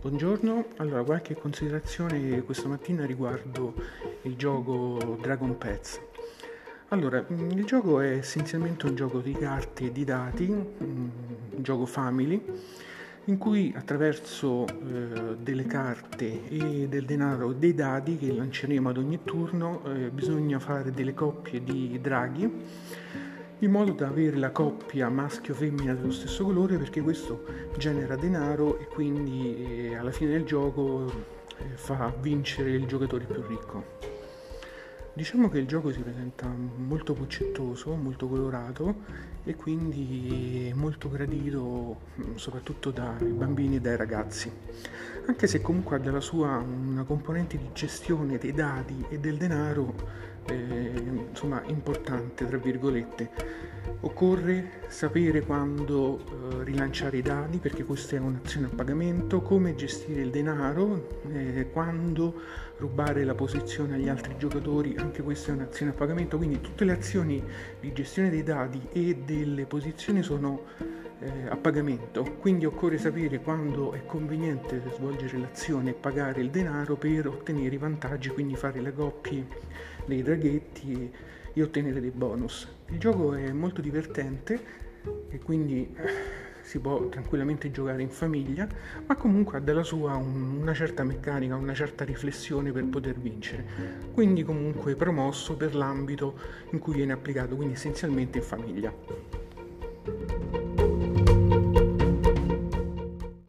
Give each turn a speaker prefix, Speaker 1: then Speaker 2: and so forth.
Speaker 1: Buongiorno, allora qualche considerazione questa mattina riguardo il gioco Dragon Pets. Allora, mm, il gioco è essenzialmente un gioco di carte e di dati, un gioco family, in cui attraverso eh, delle carte e del denaro dei dadi che lanceremo ad ogni turno eh, bisogna fare delle coppie di draghi in modo da avere la coppia maschio-femmina dello stesso colore perché questo genera denaro e quindi eh, alla fine del gioco eh, fa vincere il giocatore più ricco. Diciamo che il gioco si presenta molto puccettoso, molto colorato e quindi molto gradito mm, soprattutto dai bambini e dai ragazzi. Anche se comunque ha dalla sua una componente di gestione dei dati e del denaro eh, insomma importante tra virgolette occorre sapere quando eh, rilanciare i dati perché questa è un'azione a pagamento come gestire il denaro eh, quando rubare la posizione agli altri giocatori anche questa è un'azione a pagamento quindi tutte le azioni di gestione dei dati e delle posizioni sono eh, a pagamento, quindi occorre sapere quando è conveniente svolgere l'azione e pagare il denaro per ottenere i vantaggi, quindi fare le coppie dei draghetti e ottenere dei bonus. Il gioco è molto divertente e quindi eh, si può tranquillamente giocare in famiglia, ma comunque ha della sua un, una certa meccanica, una certa riflessione per poter vincere. Quindi comunque promosso per l'ambito in cui viene applicato, quindi essenzialmente in famiglia.